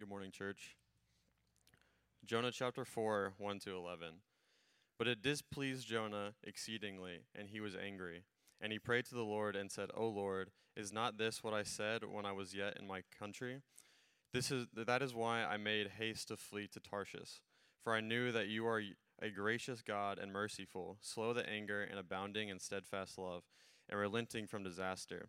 Good morning, church. Jonah chapter 4, 1 to 11. But it displeased Jonah exceedingly, and he was angry. And he prayed to the Lord and said, O Lord, is not this what I said when I was yet in my country? This is, that is why I made haste to flee to Tarshish. For I knew that you are a gracious God and merciful, slow to anger and abounding in steadfast love, and relenting from disaster.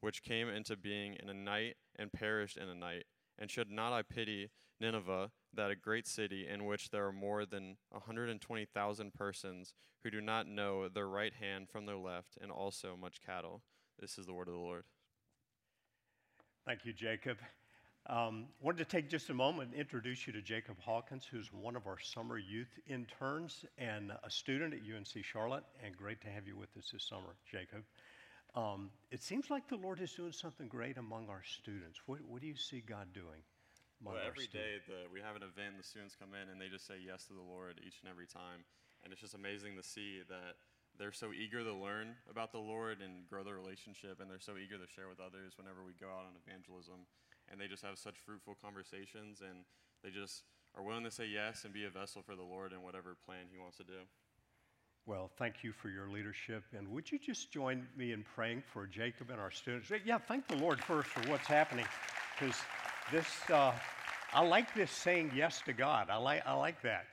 which came into being in a night and perished in a night. And should not I pity Nineveh, that a great city in which there are more than 120,000 persons who do not know their right hand from their left, and also much cattle? This is the word of the Lord. Thank you, Jacob. Um, wanted to take just a moment and introduce you to Jacob Hawkins, who's one of our summer youth interns and a student at UNC Charlotte. And great to have you with us this summer, Jacob. Um, it seems like the Lord is doing something great among our students. What, what do you see God doing? Well, every day the, we have an event, the students come in and they just say yes to the Lord each and every time. And it's just amazing to see that they're so eager to learn about the Lord and grow their relationship, and they're so eager to share with others whenever we go out on evangelism. And they just have such fruitful conversations, and they just are willing to say yes and be a vessel for the Lord in whatever plan He wants to do. Well, thank you for your leadership. And would you just join me in praying for Jacob and our students? Yeah, thank the Lord first for what's happening. Because this, uh, I like this saying yes to God. I like, I like that.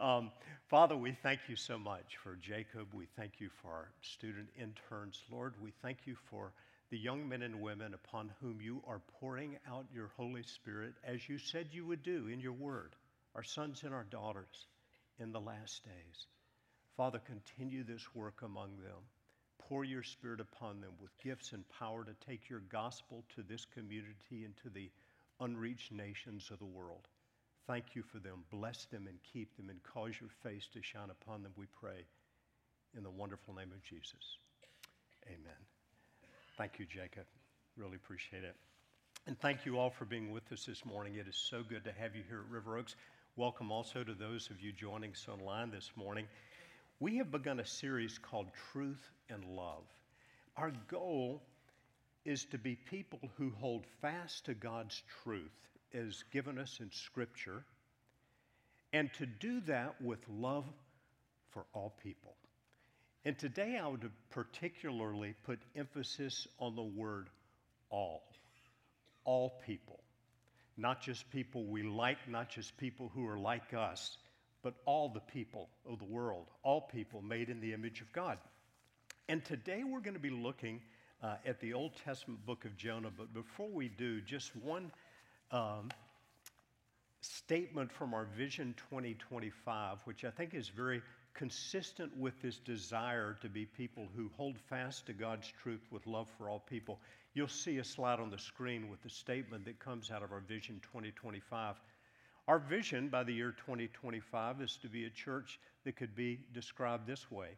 Um, Father, we thank you so much for Jacob. We thank you for our student interns. Lord, we thank you for the young men and women upon whom you are pouring out your Holy Spirit as you said you would do in your word, our sons and our daughters in the last days. Father, continue this work among them. Pour your spirit upon them with gifts and power to take your gospel to this community and to the unreached nations of the world. Thank you for them. Bless them and keep them and cause your face to shine upon them, we pray. In the wonderful name of Jesus. Amen. Thank you, Jacob. Really appreciate it. And thank you all for being with us this morning. It is so good to have you here at River Oaks. Welcome also to those of you joining us online this morning. We have begun a series called Truth and Love. Our goal is to be people who hold fast to God's truth as given us in Scripture, and to do that with love for all people. And today I would particularly put emphasis on the word all. All people. Not just people we like, not just people who are like us, but all the people of the world, all people made in the image of God. And today we're going to be looking uh, at the Old Testament book of Jonah. But before we do, just one um, statement from our Vision 2025, which I think is very consistent with this desire to be people who hold fast to God's truth with love for all people. You'll see a slide on the screen with the statement that comes out of our Vision 2025. Our vision by the year 2025 is to be a church that could be described this way.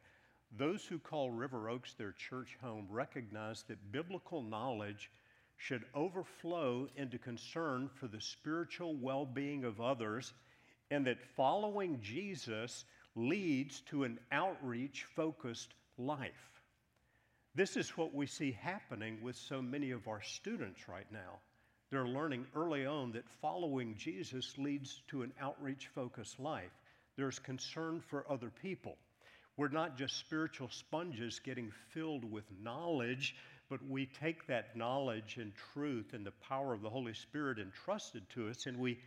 Those who call River Oaks their church home recognize that biblical knowledge should overflow into concern for the spiritual well being of others, and that following Jesus leads to an outreach focused life. This is what we see happening with so many of our students right now. They're learning early on that following Jesus leads to an outreach focused life. There's concern for other people. We're not just spiritual sponges getting filled with knowledge, but we take that knowledge and truth and the power of the Holy Spirit entrusted to us and we,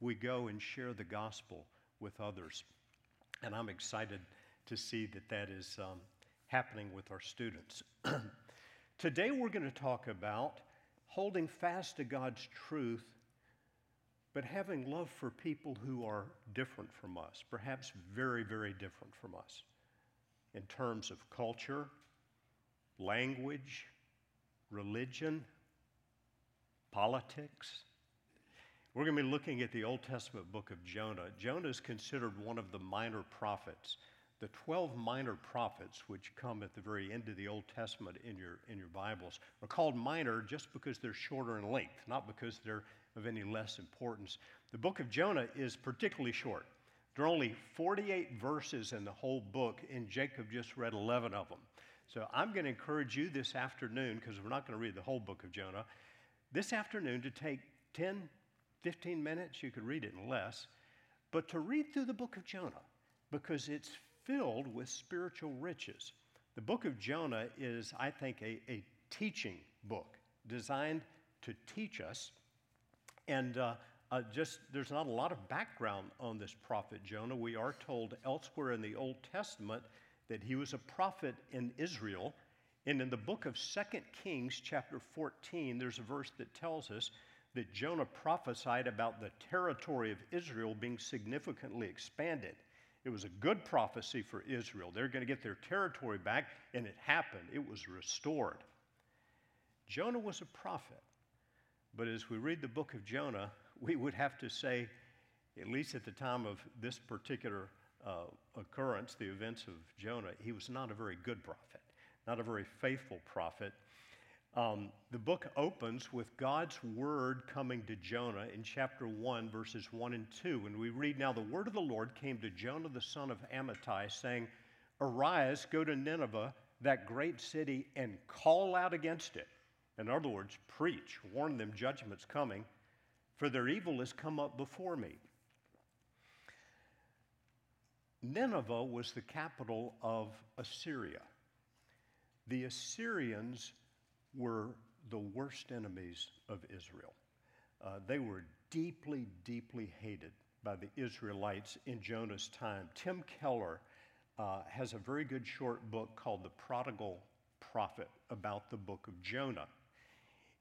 we go and share the gospel with others. And I'm excited to see that that is um, happening with our students. Today, we're going to talk about holding fast to God's truth, but having love for people who are different from us, perhaps very, very different from us in terms of culture, language, religion, politics. We're going to be looking at the Old Testament book of Jonah. Jonah is considered one of the minor prophets. The 12 minor prophets, which come at the very end of the Old Testament in your, in your Bibles, are called minor just because they're shorter in length, not because they're of any less importance. The book of Jonah is particularly short. There are only 48 verses in the whole book, and Jacob just read 11 of them. So I'm going to encourage you this afternoon, because we're not going to read the whole book of Jonah, this afternoon to take 10, 15 minutes, you could read it in less, but to read through the book of Jonah, because it's filled with spiritual riches. The book of Jonah is, I think, a, a teaching book designed to teach us. And uh, uh, just there's not a lot of background on this prophet Jonah. We are told elsewhere in the Old Testament that he was a prophet in Israel. And in the book of Second Kings, chapter 14, there's a verse that tells us that Jonah prophesied about the territory of Israel being significantly expanded. It was a good prophecy for Israel. They're going to get their territory back, and it happened. It was restored. Jonah was a prophet. But as we read the book of Jonah, we would have to say, at least at the time of this particular uh, occurrence, the events of Jonah, he was not a very good prophet, not a very faithful prophet. Um, the book opens with God's word coming to Jonah in chapter 1, verses 1 and 2. And we read, Now the word of the Lord came to Jonah the son of Amittai, saying, Arise, go to Nineveh, that great city, and call out against it. In other words, preach, warn them judgment's coming, for their evil has come up before me. Nineveh was the capital of Assyria. The Assyrians were the worst enemies of Israel. Uh, they were deeply, deeply hated by the Israelites in Jonah's time. Tim Keller uh, has a very good short book called The Prodigal Prophet about the book of Jonah.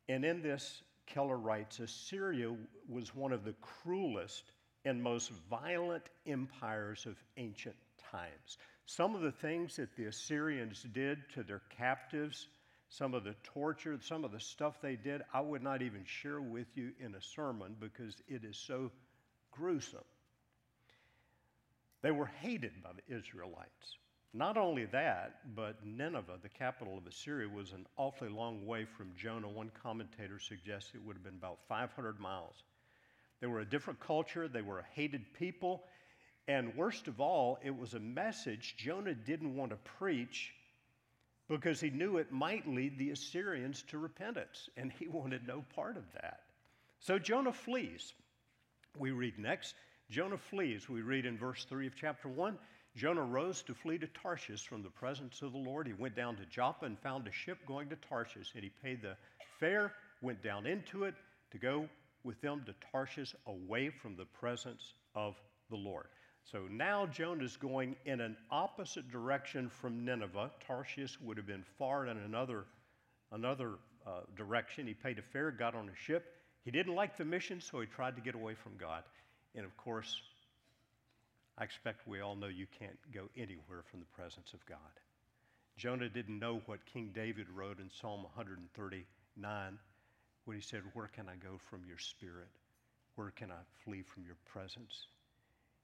And in this, Keller writes Assyria was one of the cruelest and most violent empires of ancient times. Some of the things that the Assyrians did to their captives some of the torture, some of the stuff they did, I would not even share with you in a sermon because it is so gruesome. They were hated by the Israelites. Not only that, but Nineveh, the capital of Assyria, was an awfully long way from Jonah. One commentator suggests it would have been about 500 miles. They were a different culture, they were a hated people, and worst of all, it was a message Jonah didn't want to preach because he knew it might lead the Assyrians to repentance, and he wanted no part of that. So Jonah flees. We read next Jonah flees. We read in verse 3 of chapter 1 Jonah rose to flee to Tarshish from the presence of the Lord. He went down to Joppa and found a ship going to Tarshish, and he paid the fare, went down into it to go with them to Tarshish away from the presence of the Lord. So now Jonah is going in an opposite direction from Nineveh. Tarshish would have been far in another, another uh, direction. He paid a fare, got on a ship. He didn't like the mission, so he tried to get away from God. And of course, I expect we all know you can't go anywhere from the presence of God. Jonah didn't know what King David wrote in Psalm 139 when he said, Where can I go from your spirit? Where can I flee from your presence?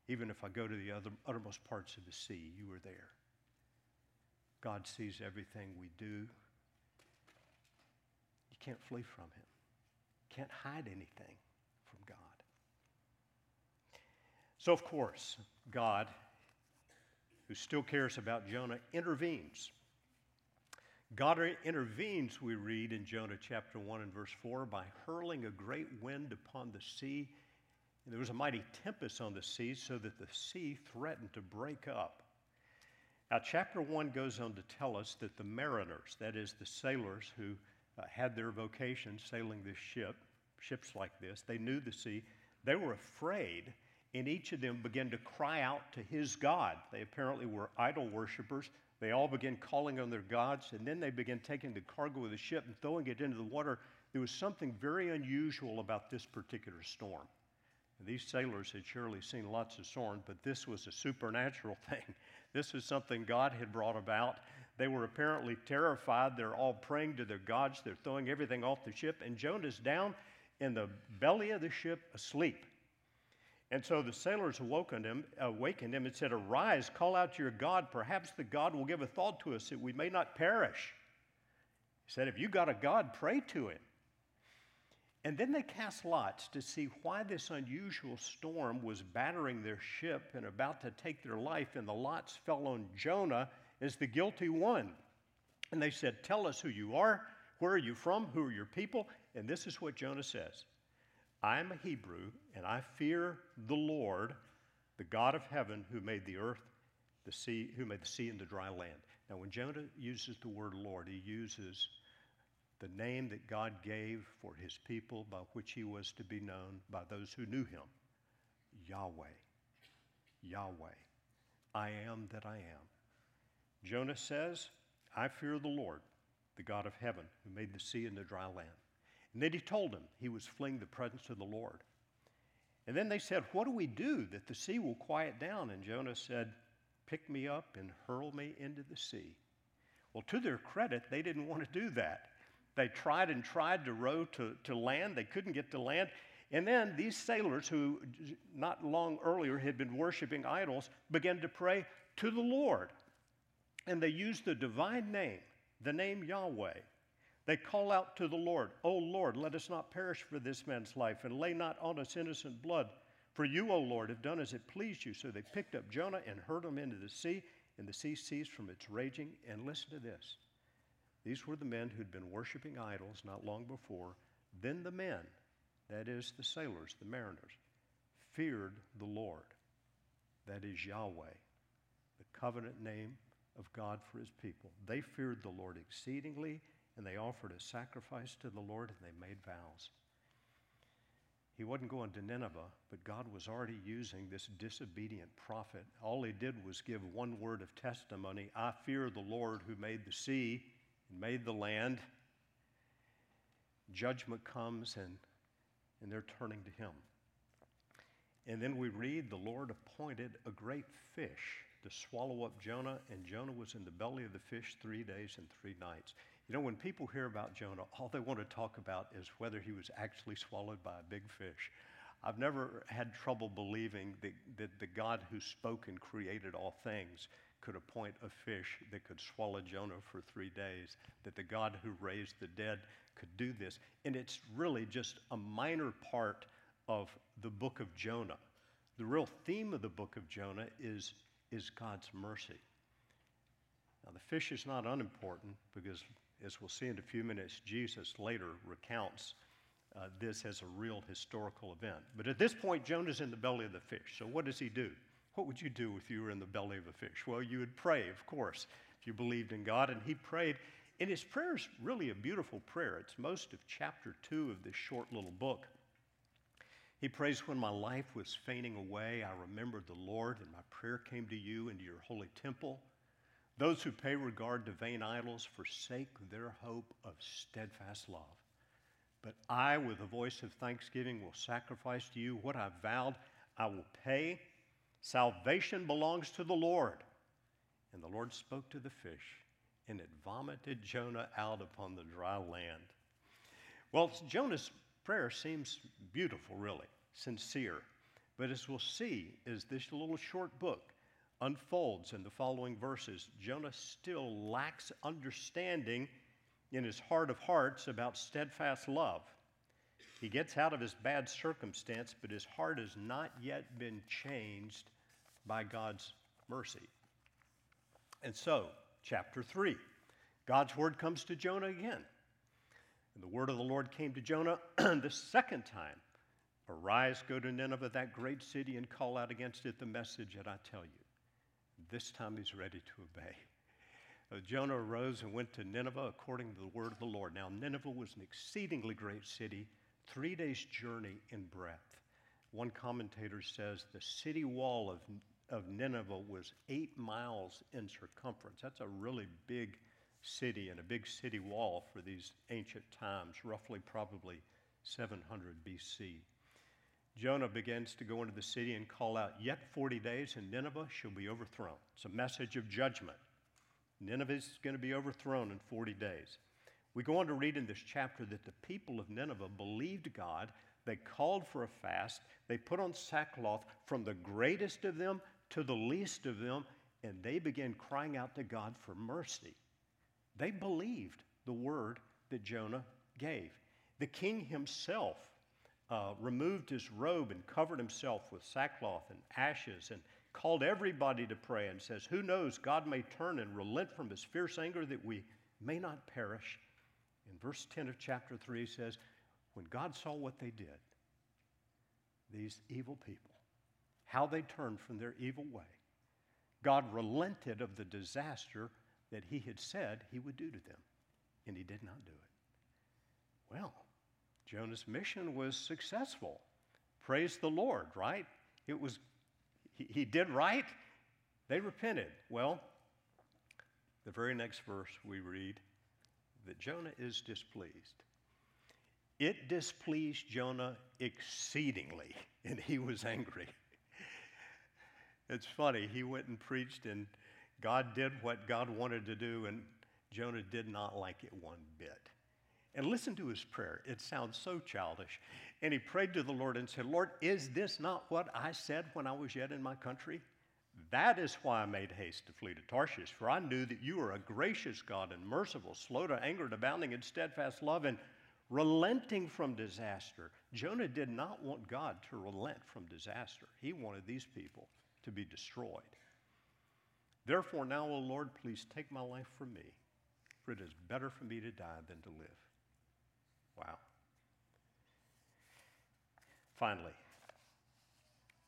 Even if I go to the other, uttermost parts of the sea, you are there. God sees everything we do. You can't flee from Him, you can't hide anything from God. So, of course, God, who still cares about Jonah, intervenes. God intervenes, we read in Jonah chapter 1 and verse 4, by hurling a great wind upon the sea there was a mighty tempest on the sea, so that the sea threatened to break up. Now, chapter 1 goes on to tell us that the mariners, that is, the sailors who uh, had their vocation sailing this ship, ships like this, they knew the sea. They were afraid, and each of them began to cry out to his God. They apparently were idol worshippers. They all began calling on their gods, and then they began taking the cargo of the ship and throwing it into the water. There was something very unusual about this particular storm. And these sailors had surely seen lots of storms, but this was a supernatural thing. This was something God had brought about. They were apparently terrified. They're all praying to their gods. They're throwing everything off the ship, and Jonah's down in the belly of the ship asleep. And so the sailors awakened him, awakened him and said, Arise, call out to your God. Perhaps the God will give a thought to us that we may not perish. He said, If you got a God, pray to him. And then they cast lots to see why this unusual storm was battering their ship and about to take their life. And the lots fell on Jonah as the guilty one. And they said, Tell us who you are, where are you from, who are your people? And this is what Jonah says I'm a Hebrew, and I fear the Lord, the God of heaven, who made the earth, the sea, who made the sea and the dry land. Now, when Jonah uses the word Lord, he uses the name that God gave for his people by which he was to be known by those who knew him Yahweh. Yahweh. I am that I am. Jonah says, I fear the Lord, the God of heaven, who made the sea and the dry land. And then he told them he was fleeing the presence of the Lord. And then they said, What do we do that the sea will quiet down? And Jonah said, Pick me up and hurl me into the sea. Well, to their credit, they didn't want to do that. They tried and tried to row to, to land. They couldn't get to land. And then these sailors, who not long earlier had been worshiping idols, began to pray to the Lord. And they used the divine name, the name Yahweh. They call out to the Lord, O Lord, let us not perish for this man's life, and lay not on us innocent blood. For you, O Lord, have done as it pleased you. So they picked up Jonah and hurled him into the sea, and the sea ceased from its raging. And listen to this these were the men who'd been worshiping idols not long before. Then the men, that is, the sailors, the mariners, feared the Lord, that is, Yahweh, the covenant name of God for his people. They feared the Lord exceedingly and they offered a sacrifice to the Lord and they made vows. He wasn't going to Nineveh, but God was already using this disobedient prophet. All he did was give one word of testimony I fear the Lord who made the sea and made the land. Judgment comes and, and they're turning to him. And then we read the Lord appointed a great fish to swallow up Jonah, and Jonah was in the belly of the fish three days and three nights. You know, when people hear about Jonah, all they want to talk about is whether he was actually swallowed by a big fish. I've never had trouble believing that, that the God who spoke and created all things could appoint a fish that could swallow Jonah for three days, that the God who raised the dead could do this. And it's really just a minor part of the book of Jonah. The real theme of the book of Jonah is, is God's mercy. Now, the fish is not unimportant because as we'll see in a few minutes, Jesus later recounts uh, this as a real historical event. But at this point, Jonah's in the belly of the fish. So what does he do? What would you do if you were in the belly of a fish? Well, you would pray, of course, if you believed in God. And he prayed. And his prayer is really a beautiful prayer. It's most of chapter two of this short little book. He prays, When my life was fainting away, I remembered the Lord, and my prayer came to you into your holy temple. Those who pay regard to vain idols forsake their hope of steadfast love. But I, with a voice of thanksgiving, will sacrifice to you what I've vowed. I will pay. Salvation belongs to the Lord. And the Lord spoke to the fish, and it vomited Jonah out upon the dry land. Well, Jonah's prayer seems beautiful, really, sincere. But as we'll see, as this little short book unfolds in the following verses, Jonah still lacks understanding in his heart of hearts about steadfast love. He gets out of his bad circumstance, but his heart has not yet been changed by God's mercy. And so, chapter 3, God's word comes to Jonah again. And the word of the Lord came to Jonah the second time Arise, go to Nineveh, that great city, and call out against it the message that I tell you. This time he's ready to obey. Uh, Jonah arose and went to Nineveh according to the word of the Lord. Now, Nineveh was an exceedingly great city, three days' journey in breadth. One commentator says the city wall of, of Nineveh was eight miles in circumference. That's a really big city and a big city wall for these ancient times, roughly probably 700 BC. Jonah begins to go into the city and call out, Yet 40 days and Nineveh shall be overthrown. It's a message of judgment. Nineveh is going to be overthrown in 40 days. We go on to read in this chapter that the people of Nineveh believed God. They called for a fast. They put on sackcloth from the greatest of them to the least of them, and they began crying out to God for mercy. They believed the word that Jonah gave. The king himself uh, removed his robe and covered himself with sackcloth and ashes and called everybody to pray and says, Who knows, God may turn and relent from his fierce anger that we may not perish. In verse 10 of chapter 3 he says, When God saw what they did, these evil people, how they turned from their evil way, God relented of the disaster that he had said he would do to them, and he did not do it. Well, Jonah's mission was successful. Praise the Lord, right? It was, he, he did right. They repented. Well, the very next verse we read that Jonah is displeased. It displeased Jonah exceedingly, and he was angry. It's funny, he went and preached, and God did what God wanted to do, and Jonah did not like it one bit. And listen to his prayer. It sounds so childish. And he prayed to the Lord and said, Lord, is this not what I said when I was yet in my country? That is why I made haste to flee to Tarshish, for I knew that you are a gracious God and merciful, slow to anger and abounding in steadfast love and relenting from disaster. Jonah did not want God to relent from disaster, he wanted these people to be destroyed. Therefore, now, O Lord, please take my life from me, for it is better for me to die than to live. Wow. Finally,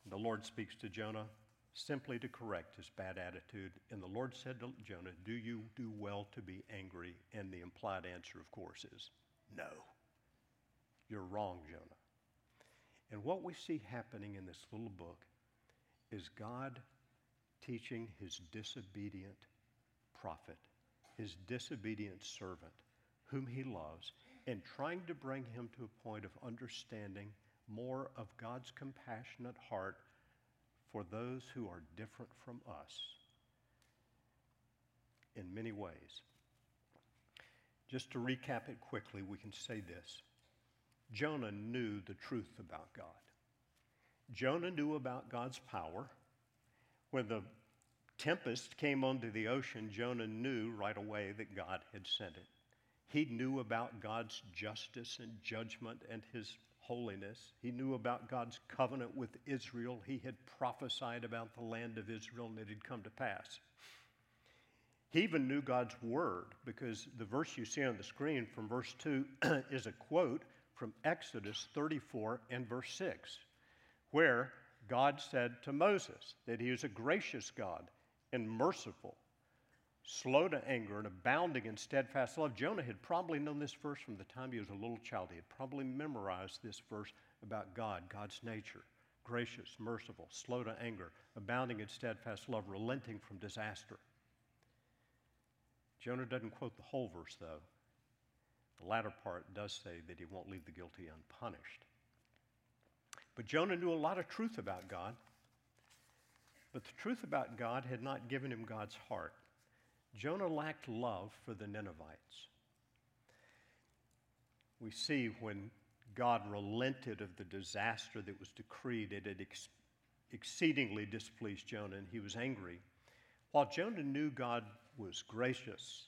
the Lord speaks to Jonah simply to correct his bad attitude. And the Lord said to Jonah, Do you do well to be angry? And the implied answer, of course, is no. You're wrong, Jonah. And what we see happening in this little book is God teaching his disobedient prophet, his disobedient servant, whom he loves, and trying to bring him to a point of understanding more of God's compassionate heart for those who are different from us in many ways. Just to recap it quickly, we can say this Jonah knew the truth about God. Jonah knew about God's power. When the tempest came onto the ocean, Jonah knew right away that God had sent it. He knew about God's justice and judgment and his holiness. He knew about God's covenant with Israel. He had prophesied about the land of Israel and it had come to pass. He even knew God's word because the verse you see on the screen from verse 2 is a quote from Exodus 34 and verse 6, where God said to Moses that he is a gracious God and merciful, slow to anger, and abounding in steadfast love. Jonah had probably known this verse from the time he was a little child. He had probably memorized this verse about God, God's nature gracious, merciful, slow to anger, abounding in steadfast love, relenting from disaster. Jonah doesn't quote the whole verse, though. The latter part does say that he won't leave the guilty unpunished. But Jonah knew a lot of truth about God. But the truth about God had not given him God's heart. Jonah lacked love for the Ninevites. We see when God relented of the disaster that was decreed, it had ex- exceedingly displeased Jonah, and he was angry. While Jonah knew God was gracious,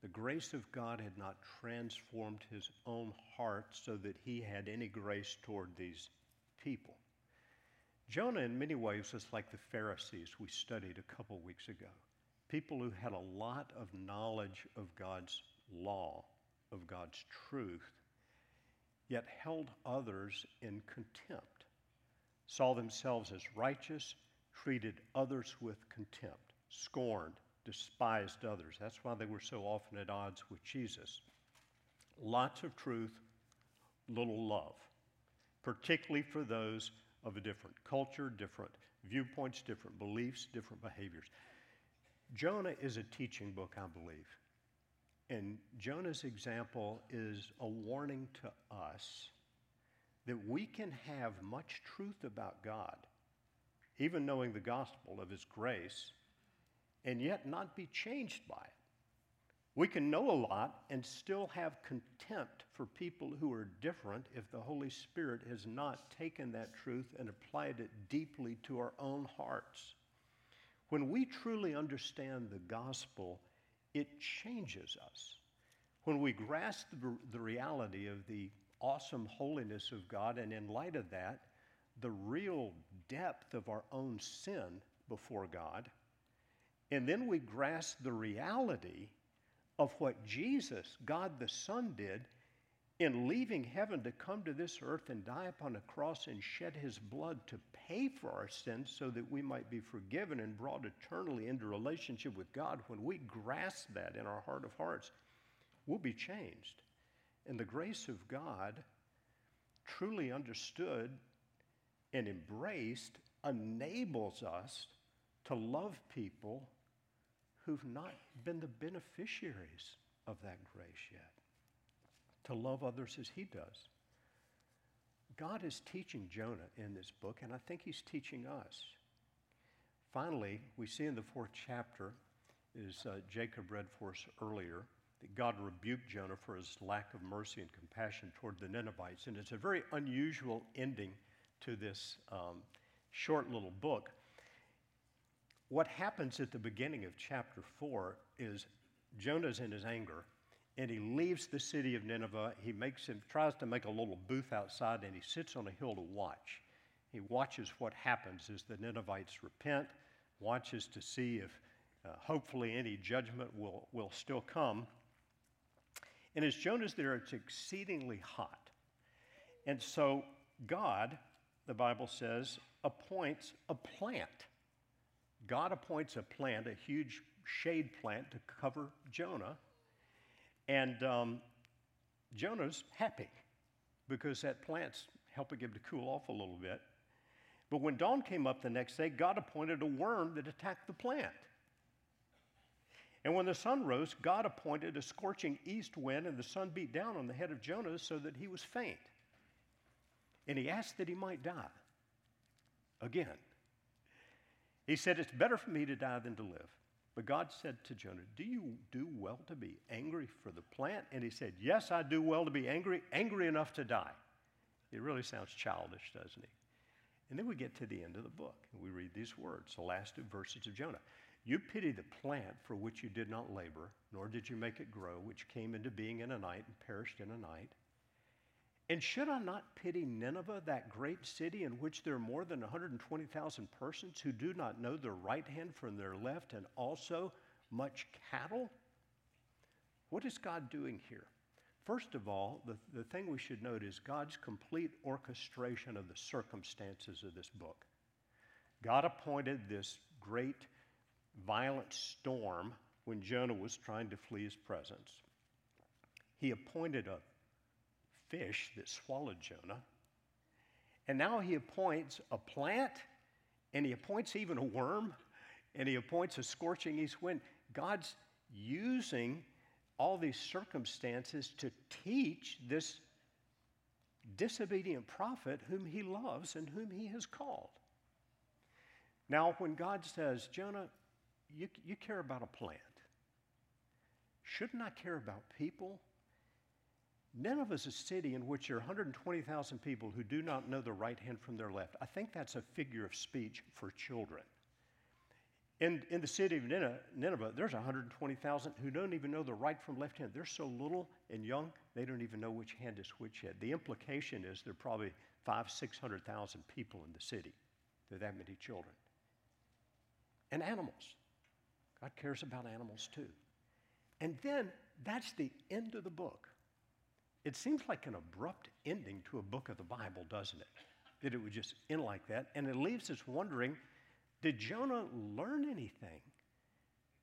the grace of God had not transformed his own heart so that he had any grace toward these people. Jonah, in many ways, was like the Pharisees we studied a couple weeks ago people who had a lot of knowledge of God's law, of God's truth, yet held others in contempt, saw themselves as righteous, treated others with contempt, scorned, despised others. That's why they were so often at odds with Jesus. Lots of truth, little love, particularly for those of a different culture, different viewpoints, different beliefs, different behaviors. Jonah is a teaching book, I believe. And Jonah's example is a warning to us that we can have much truth about God, even knowing the gospel of His grace, and yet not be changed by it. We can know a lot and still have contempt for people who are different if the Holy Spirit has not taken that truth and applied it deeply to our own hearts. When we truly understand the gospel, it changes us. When we grasp the, the reality of the awesome holiness of God, and in light of that, the real depth of our own sin before God, and then we grasp the reality of what Jesus, God the Son, did in leaving heaven to come to this earth and die upon a cross and shed his blood to pay for our sins so that we might be forgiven and brought eternally into relationship with God, when we grasp that in our heart of hearts, we'll be changed. And the grace of God, truly understood and embraced, enables us to love people who've not been the beneficiaries of that grace yet to love others as he does. God is teaching Jonah in this book, and I think he's teaching us. Finally, we see in the fourth chapter, as uh, Jacob read for us earlier, that God rebuked Jonah for his lack of mercy and compassion toward the Ninevites. And it's a very unusual ending to this um, short little book. What happens at the beginning of chapter 4 is Jonah's in his anger and he leaves the city of Nineveh. He makes him, tries to make a little booth outside, and he sits on a hill to watch. He watches what happens as the Ninevites repent, watches to see if uh, hopefully any judgment will, will still come. And as Jonah's there, it's exceedingly hot. And so God, the Bible says, appoints a plant. God appoints a plant, a huge shade plant to cover Jonah and um, Jonah's happy because that plant's helping him to cool off a little bit. But when dawn came up the next day, God appointed a worm that attacked the plant. And when the sun rose, God appointed a scorching east wind, and the sun beat down on the head of Jonah so that he was faint. And he asked that he might die again. He said, It's better for me to die than to live. But God said to Jonah, Do you do well to be angry for the plant? And he said, Yes, I do well to be angry, angry enough to die. It really sounds childish, doesn't he? And then we get to the end of the book and we read these words, the last two verses of Jonah. You pity the plant for which you did not labor, nor did you make it grow, which came into being in a night and perished in a night. And should I not pity Nineveh, that great city in which there are more than 120,000 persons who do not know their right hand from their left, and also much cattle? What is God doing here? First of all, the, the thing we should note is God's complete orchestration of the circumstances of this book. God appointed this great violent storm when Jonah was trying to flee his presence. He appointed a fish that swallowed Jonah. And now he appoints a plant, and he appoints even a worm, and he appoints a scorching east wind. God's using all these circumstances to teach this disobedient prophet whom he loves and whom he has called. Now, when God says, Jonah, you, you care about a plant, shouldn't I care about people? Nineveh is a city in which there are 120,000 people who do not know the right hand from their left. I think that's a figure of speech for children. In, in the city of Nineveh, there's 120,000 who don't even know the right from left hand. They're so little and young, they don't even know which hand is which hand. The implication is there are probably five, 600,000 people in the city. There are that many children. And animals. God cares about animals too. And then that's the end of the book. It seems like an abrupt ending to a book of the Bible, doesn't it? That it would just end like that. And it leaves us wondering did Jonah learn anything?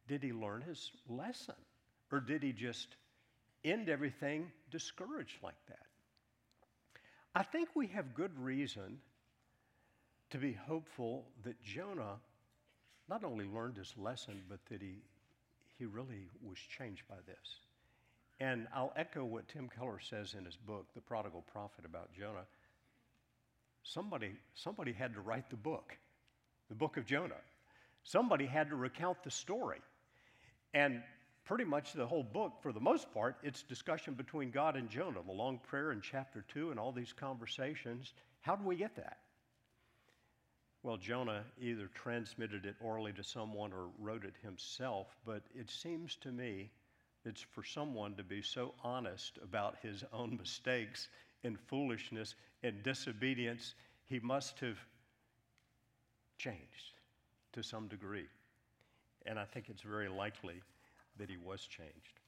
Did he learn his lesson? Or did he just end everything discouraged like that? I think we have good reason to be hopeful that Jonah not only learned his lesson, but that he, he really was changed by this. And I'll echo what Tim Keller says in his book, The Prodigal Prophet, about Jonah. Somebody, somebody had to write the book, the book of Jonah. Somebody had to recount the story. And pretty much the whole book, for the most part, it's discussion between God and Jonah, the long prayer in chapter 2 and all these conversations. How do we get that? Well, Jonah either transmitted it orally to someone or wrote it himself, but it seems to me it's for someone to be so honest about his own mistakes and foolishness and disobedience, he must have changed to some degree. And I think it's very likely that he was changed.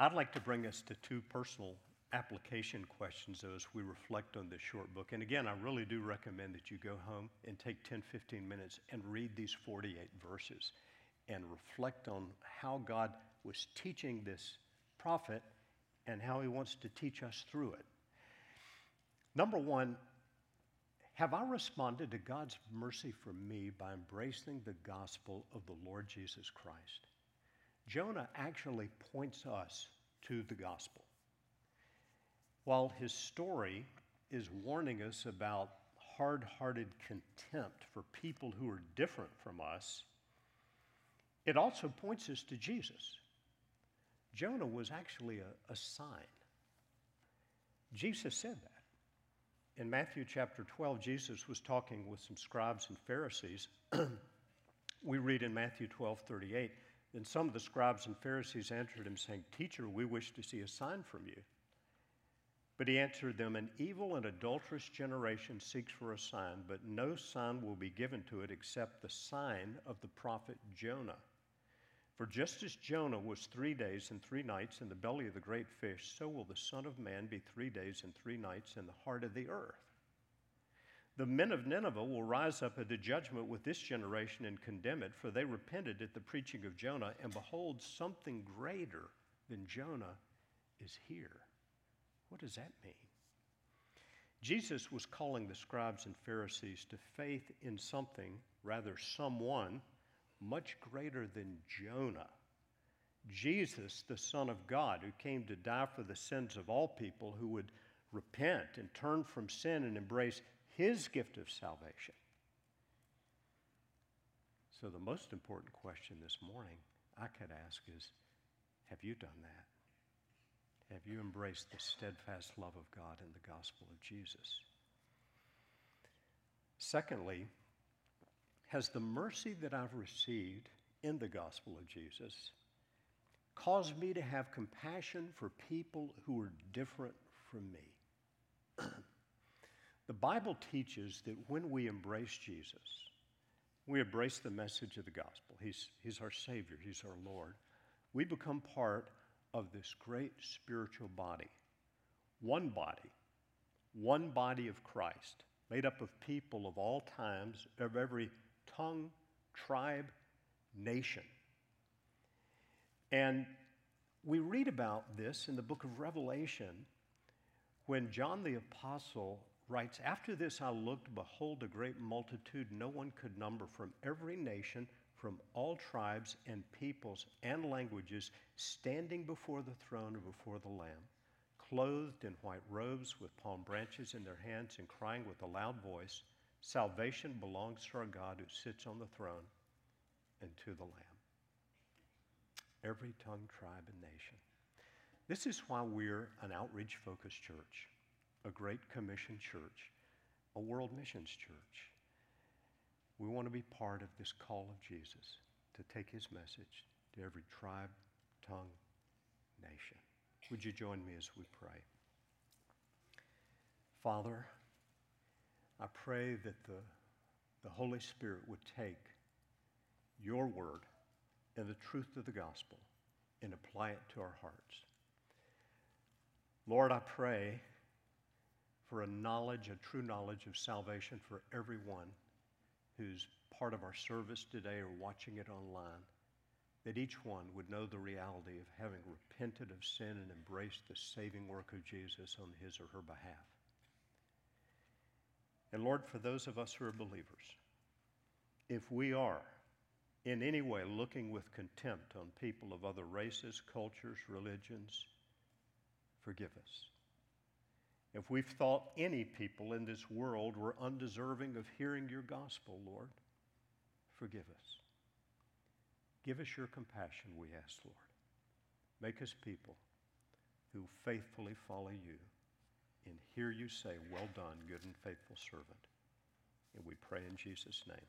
I'd like to bring us to two personal application questions as we reflect on this short book. And again, I really do recommend that you go home and take 10, 15 minutes and read these 48 verses and reflect on how God was teaching this prophet and how he wants to teach us through it. Number one, have I responded to God's mercy for me by embracing the gospel of the Lord Jesus Christ? Jonah actually points us to the gospel. While his story is warning us about hard hearted contempt for people who are different from us, it also points us to Jesus. Jonah was actually a, a sign. Jesus said that. In Matthew chapter 12, Jesus was talking with some scribes and Pharisees. we read in Matthew 12 38, then some of the scribes and Pharisees answered him, saying, Teacher, we wish to see a sign from you. But he answered them, An evil and adulterous generation seeks for a sign, but no sign will be given to it except the sign of the prophet Jonah. For just as Jonah was three days and three nights in the belly of the great fish, so will the Son of Man be three days and three nights in the heart of the earth. The men of Nineveh will rise up at the judgment with this generation and condemn it, for they repented at the preaching of Jonah, and behold, something greater than Jonah is here. What does that mean? Jesus was calling the scribes and Pharisees to faith in something, rather, someone much greater than Jonah. Jesus, the Son of God, who came to die for the sins of all people who would repent and turn from sin and embrace his gift of salvation. So, the most important question this morning I could ask is Have you done that? Have you embraced the steadfast love of God in the gospel of Jesus? Secondly, has the mercy that I've received in the gospel of Jesus caused me to have compassion for people who are different from me. the Bible teaches that when we embrace Jesus, we embrace the message of the gospel. He's, he's our Savior, He's our Lord. We become part of this great spiritual body, one body, one body of Christ, made up of people of all times, of every tongue, tribe, nation. And we read about this in the book of Revelation when John the Apostle writes, After this I looked, behold, a great multitude no one could number from every nation, from all tribes and peoples and languages, standing before the throne and before the Lamb, clothed in white robes with palm branches in their hands, and crying with a loud voice, Salvation belongs to our God who sits on the throne and to the Lamb. Every tongue, tribe, and nation. This is why we're an outreach focused church, a Great Commission church, a world missions church. We want to be part of this call of Jesus to take his message to every tribe, tongue, nation. Would you join me as we pray? Father, I pray that the, the Holy Spirit would take your word and the truth of the gospel and apply it to our hearts. Lord, I pray for a knowledge, a true knowledge of salvation for everyone who's part of our service today or watching it online, that each one would know the reality of having repented of sin and embraced the saving work of Jesus on his or her behalf. And Lord, for those of us who are believers, if we are in any way looking with contempt on people of other races, cultures, religions, forgive us. If we've thought any people in this world were undeserving of hearing your gospel, Lord, forgive us. Give us your compassion, we ask, Lord. Make us people who faithfully follow you and hear you say, Well done, good and faithful servant. And we pray in Jesus' name.